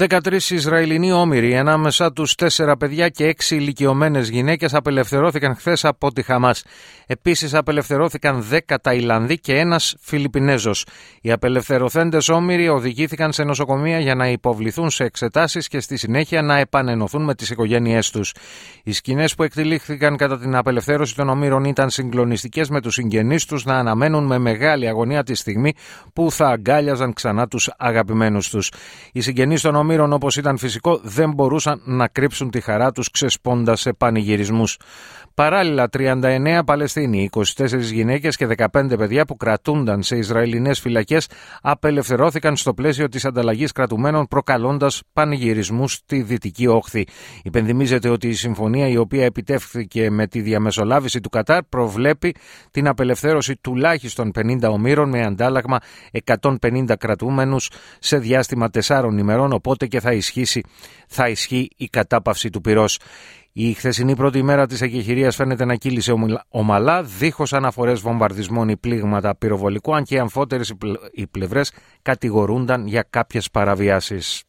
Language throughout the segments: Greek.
13 Ισραηλινοί όμοιροι, ανάμεσα τους 4 παιδιά και 6 ηλικιωμένες γυναίκες, απελευθερώθηκαν χθες από τη Χαμάς. Επίσης, απελευθερώθηκαν 10 Ταϊλανδοί και ένας Φιλιππινέζος. Οι απελευθερωθέντες όμοιροι οδηγήθηκαν σε νοσοκομεία για να υποβληθούν σε εξετάσεις και στη συνέχεια να επανενωθούν με τις οικογένειές τους. Οι σκηνές που εκτελήχθηκαν κατά την απελευθέρωση των ομήρων ήταν συγκλονιστικές με τους συγγενείς τους να αναμένουν με μεγάλη αγωνία τη στιγμή που θα αγκάλιαζαν ξανά τους αγαπημένους τους. Οι συγγενείς των ομήρων, όπως ήταν φυσικό, δεν μπορούσαν να κρύψουν τη χαρά τους ξεσπώντας σε πανηγυρισμούς. Παράλληλα, 39 Παλαιστίνοι, 24 γυναίκες και 15 παιδιά που κρατούνταν σε Ισραηλινές φυλακές απελευθερώθηκαν στο πλαίσιο της ανταλλαγής κρατουμένων, προκαλώντας πανηγυρισμούς στη Δυτική Όχθη. Υπενθυμίζεται ότι η συμφωνία η οποία επιτεύχθηκε με τη διαμεσολάβηση του Κατάρ προβλέπει την απελευθέρωση τουλάχιστον 50 ομήρων με αντάλλαγμα 150 κρατούμενους σε διάστημα 4 ημερών, οπότε και θα, ισχύσει, θα ισχύει η κατάπαυση του πυρός. Η χθεσινή πρώτη μέρα της εκεχηρίας φαίνεται να κύλησε ομαλά, δίχως αναφορές βομβαρδισμών ή πλήγματα πυροβολικού, αν και οι αμφότερε οι πλευρές κατηγορούνταν για κάποιες παραβιάσεις.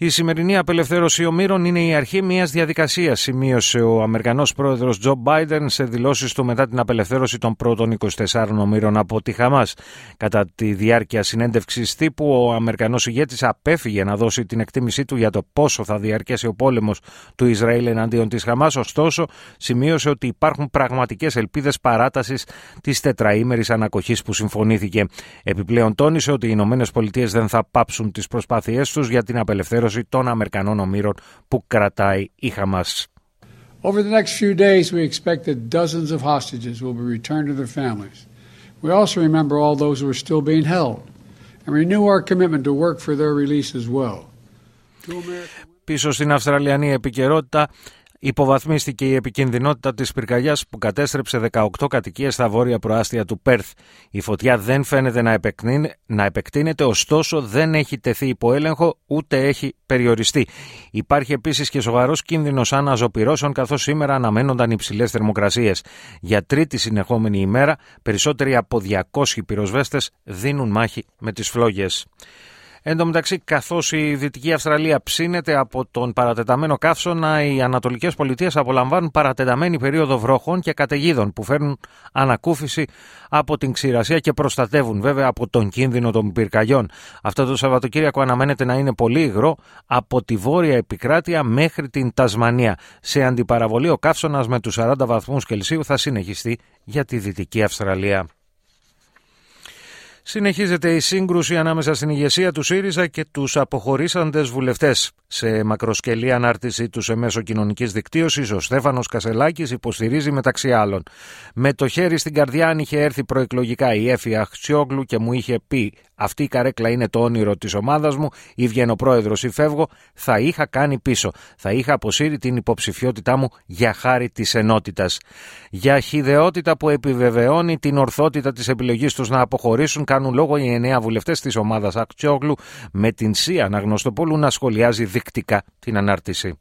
Η σημερινή απελευθέρωση ομήρων είναι η αρχή μιας διαδικασίας, σημείωσε ο Αμερικανός πρόεδρος Τζο Μπάιντεν σε δηλώσεις του μετά την απελευθέρωση των πρώτων 24 ομήρων από τη Χαμάς. Κατά τη διάρκεια συνέντευξης τύπου, ο Αμερικανός ηγέτης απέφυγε να δώσει την εκτίμησή του για το πόσο θα διαρκέσει ο πόλεμος του Ισραήλ εναντίον της Χαμάς. Ωστόσο, σημείωσε ότι υπάρχουν πραγματικές ελπίδες παράτασης της τετραήμερης ανακοχής που συμφωνήθηκε. Επιπλέον, τόνισε ότι οι Ηνωμένες Πολιτείες δεν θα πάψουν τις προσπάθειές τους για την απελευθέρωση των Αμερικανών ομήρων που κρατάει η Χαμάς. Over the next few days, we expect that dozens of hostages will be returned to their families. We also remember all those who are still being held and renew our commitment to work for their release as well. Πίσω στην Αυστραλιανή επικαιρότητα, Υποβαθμίστηκε η επικινδυνότητα της πυρκαγιάς που κατέστρεψε 18 κατοικίες στα βόρεια προάστια του Πέρθ. Η φωτιά δεν φαίνεται να, να επεκτείνεται, ωστόσο δεν έχει τεθεί υπό έλεγχο ούτε έχει περιοριστεί. Υπάρχει επίσης και σοβαρός κίνδυνος αναζωπυρώσεων καθώς σήμερα αναμένονταν υψηλές θερμοκρασίες. Για τρίτη συνεχόμενη ημέρα περισσότεροι από 200 πυροσβέστες δίνουν μάχη με τις φλόγες. Εν τω μεταξύ, καθώς η Δυτική Αυστραλία ψήνεται από τον παρατεταμένο καύσωνα, οι ανατολικές πολιτείες απολαμβάνουν παρατεταμένη περίοδο βροχών και καταιγίδων που φέρνουν ανακούφιση από την ξηρασία και προστατεύουν βέβαια από τον κίνδυνο των πυρκαγιών. Αυτό το Σαββατοκύριακο αναμένεται να είναι πολύ υγρό από τη βόρεια επικράτεια μέχρι την Τασμανία. Σε αντιπαραβολή, ο καύσωνας με τους 40 βαθμούς Κελσίου θα συνεχιστεί για τη Δυτική Αυστραλία. Συνεχίζεται η σύγκρουση ανάμεσα στην ηγεσία του ΣΥΡΙΖΑ και τους αποχωρήσαντες βουλευτές. Σε μακροσκελή ανάρτησή του σε μέσο κοινωνικής δικτύωσης, ο Στέφανος Κασελάκης υποστηρίζει μεταξύ άλλων. Με το χέρι στην καρδιά, αν είχε έρθει προεκλογικά η Έφη Αχτσιόγλου και μου είχε πει Αυτή η καρέκλα είναι το όνειρο της ομάδας μου, ή βγαίνω πρόεδρος ή φεύγω, θα είχα κάνει πίσω. Θα είχα αποσύρει την υποψηφιότητά μου για χάρη της ενότητας. Για χιδεότητα που επιβεβαιώνει την ορθότητα της επιλογής τους να αποχωρήσουν, κάνουν λόγο οι εννέα βουλευτές της ομάδας Αχτσιόγλου με την Σία Αναγνωστοπόλου να σχολιάζει δεικτικά την ανάρτηση.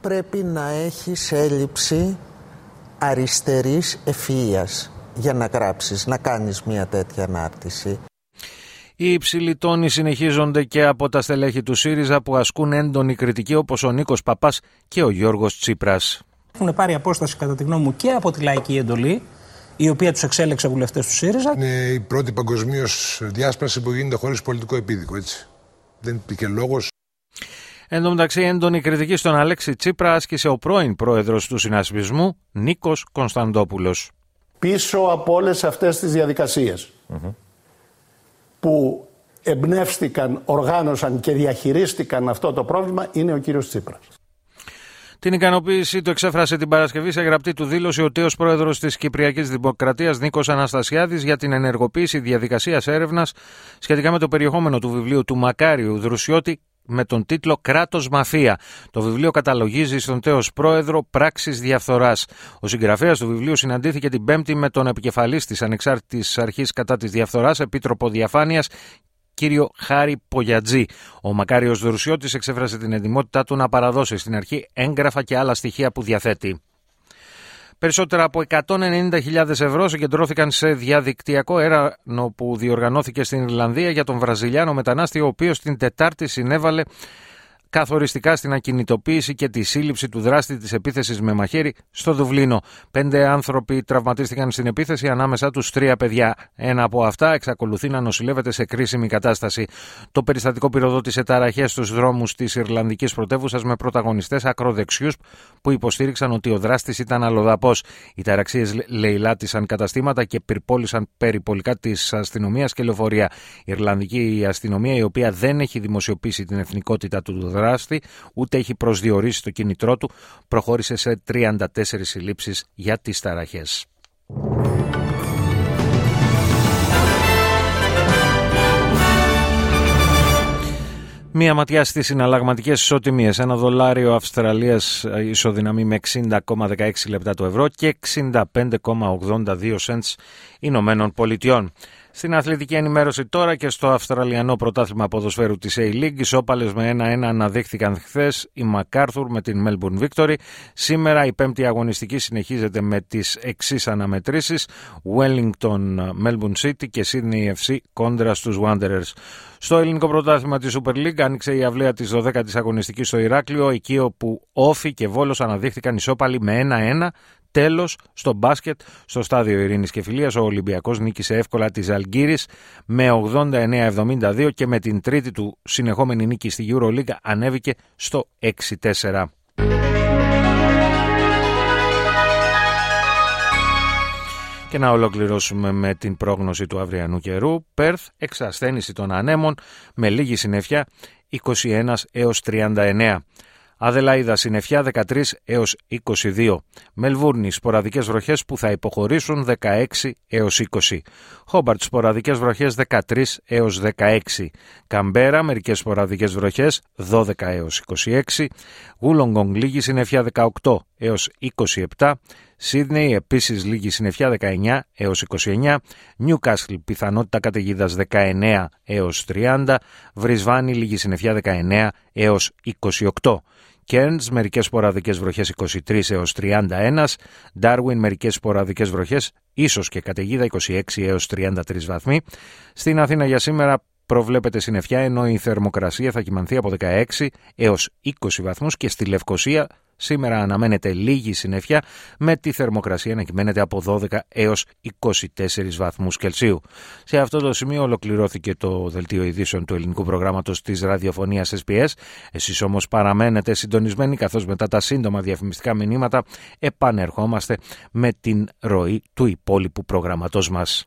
Πρέπει να έχεις έλλειψη αριστερής ευφυΐας για να γράψεις, να κάνεις μια τέτοια ανάρτηση. Οι υψηλοί τόνοι συνεχίζονται και από τα στελέχη του ΣΥΡΙΖΑ που ασκούν έντονη κριτική όπως ο Νίκος Παπάς και ο Γιώργος Τσίπρας. Έχουν πάρει απόσταση κατά τη γνώμη μου και από τη λαϊκή εντολή η οποία τους εξέλεξε βουλευτές του ΣΥΡΙΖΑ. Είναι η πρώτη παγκοσμίως διάσπαση που γίνεται χωρίς πολιτικό επίδικο, έτσι. Δεν υπήρχε λόγος Εν τω μεταξύ, έντονη κριτική στον Αλέξη Τσίπρα άσκησε ο πρώην πρόεδρος του συνασπισμού, Νίκος Κωνσταντόπουλος. Πίσω από όλες αυτές τις διαδικασίες που εμπνεύστηκαν, οργάνωσαν και διαχειρίστηκαν αυτό το πρόβλημα είναι ο κύριος Τσίπρας. Την ικανοποίησή του εξέφρασε την Παρασκευή σε γραπτή του δήλωση ο τέος πρόεδρος της Κυπριακής Δημοκρατίας Νίκος Αναστασιάδης για την ενεργοποίηση διαδικασίας έρευνας σχετικά με το περιεχόμενο του βιβλίου του Μακάριου Δρουσιώτη με τον τίτλο «Κράτος Μαφία». Το βιβλίο καταλογίζει στον τέος πρόεδρο πράξης διαφθοράς. Ο συγγραφέας του βιβλίου συναντήθηκε την Πέμπτη με τον επικεφαλής της Ανεξάρτητης Αρχής κατά της Διαφθοράς, Επίτροπο Διαφάνειας κύριο Χάρη Πογιατζή. Ο Μακάριος Δρουσιώτης εξέφρασε την ετοιμότητά του να παραδώσει στην αρχή έγγραφα και άλλα στοιχεία που διαθέτει. Περισσότερα από 190.000 ευρώ συγκεντρώθηκαν σε διαδικτυακό έρανο που διοργανώθηκε στην Ιρλανδία για τον Βραζιλιάνο μετανάστη, ο οποίος την Τετάρτη συνέβαλε καθοριστικά στην ακινητοποίηση και τη σύλληψη του δράστη της επίθεσης με μαχαίρι στο Δουβλίνο. Πέντε άνθρωποι τραυματίστηκαν στην επίθεση, ανάμεσά τους τρία παιδιά. Ένα από αυτά εξακολουθεί να νοσηλεύεται σε κρίσιμη κατάσταση. Το περιστατικό πυροδότησε ταραχές στους δρόμους της Ιρλανδικής πρωτεύουσας με πρωταγωνιστές ακροδεξιούς που υποστήριξαν ότι ο δράστης ήταν αλλοδαπός. Οι ταραξίες λαιλάτισαν καταστήματα και πυρπόλησαν περιπολικά τη αστυνομίας και λεωφορεία. Η Ιρλανδική αστυνομία, η οποία δεν έχει δημοσιοποιήσει την εθνικότητα του δράστη, δράστη, ούτε έχει προσδιορίσει το κινητρό του, προχώρησε σε 34 συλλήψεις για τις ταραχές. Μία ματιά στις συναλλαγματικές ισοτιμίες. Ένα δολάριο Αυστραλίας ισοδυναμεί με 60,16 λεπτά το ευρώ και 65,82 cents Ηνωμένων Πολιτειών. Στην αθλητική ενημέρωση τώρα και στο Αυστραλιανό Πρωτάθλημα Ποδοσφαίρου της A-League, οι σώπαλες με 1-1 αναδείχθηκαν χθες η MacArthur με την Melbourne Victory. Σήμερα η πέμπτη αγωνιστική συνεχίζεται με τις εξής αναμετρήσεις Wellington Melbourne City και Sydney FC κόντρα στους Wanderers. Στο ελληνικό πρωτάθλημα της Super League άνοιξε η αυλαία της 12ης αγωνιστικής στο Ηράκλειο, εκεί όπου Όφη και Βόλος αναδείχθηκαν ισόπαλοι με 1-1 Τέλος, στο μπάσκετ, στο στάδιο Ειρήνης και Φιλίας, ο Ολυμπιακός νίκησε εύκολα τη Αλγύρη με 89-72 και με την τρίτη του συνεχόμενη νίκη στη Euroleague ανέβηκε στο 6-4. Και να ολοκληρώσουμε με την πρόγνωση του αυριανού καιρού. Πέρθ, εξασθένηση των ανέμων με λίγη συννεφιά 21 έως 39. Αδελαίδα συννεφιά 13 έως 22. Μελβούρνη σποραδικές βροχές που θα υποχωρήσουν 16 έως 20. Χόμπαρτ σποραδικές βροχές 13 έως 16. Καμπέρα μερικές σποραδικές βροχές 12 έως 26. Γούλογκονγκ λίγη συννεφιά 18 έως 27. Σίδνεϊ επίσης λίγη συννεφιά 19 έως 29. Νιούκασλ πιθανότητα καταιγίδας 19 έως 30. Βρισβάνη λίγη συννεφιά 19 έως 28. Κέρνς μερικές σποραδικές βροχές 23 έως 31, Ντάρουιν μερικές σποραδικές βροχές ίσως και καταιγίδα 26 έως 33 βαθμοί. Στην Αθήνα για σήμερα προβλέπεται συννεφιά ενώ η θερμοκρασία θα κοιμανθεί από 16 έως 20 βαθμούς και στη Λευκοσία Σήμερα αναμένεται λίγη συννεφιά με τη θερμοκρασία να κυμαίνεται από 12 έως 24 βαθμούς Κελσίου. Σε αυτό το σημείο ολοκληρώθηκε το δελτίο ειδήσεων του ελληνικού προγράμματος της ραδιοφωνίας SPS. Εσείς όμως παραμένετε συντονισμένοι καθώς μετά τα σύντομα διαφημιστικά μηνύματα επανερχόμαστε με την ροή του υπόλοιπου προγραμματός μας.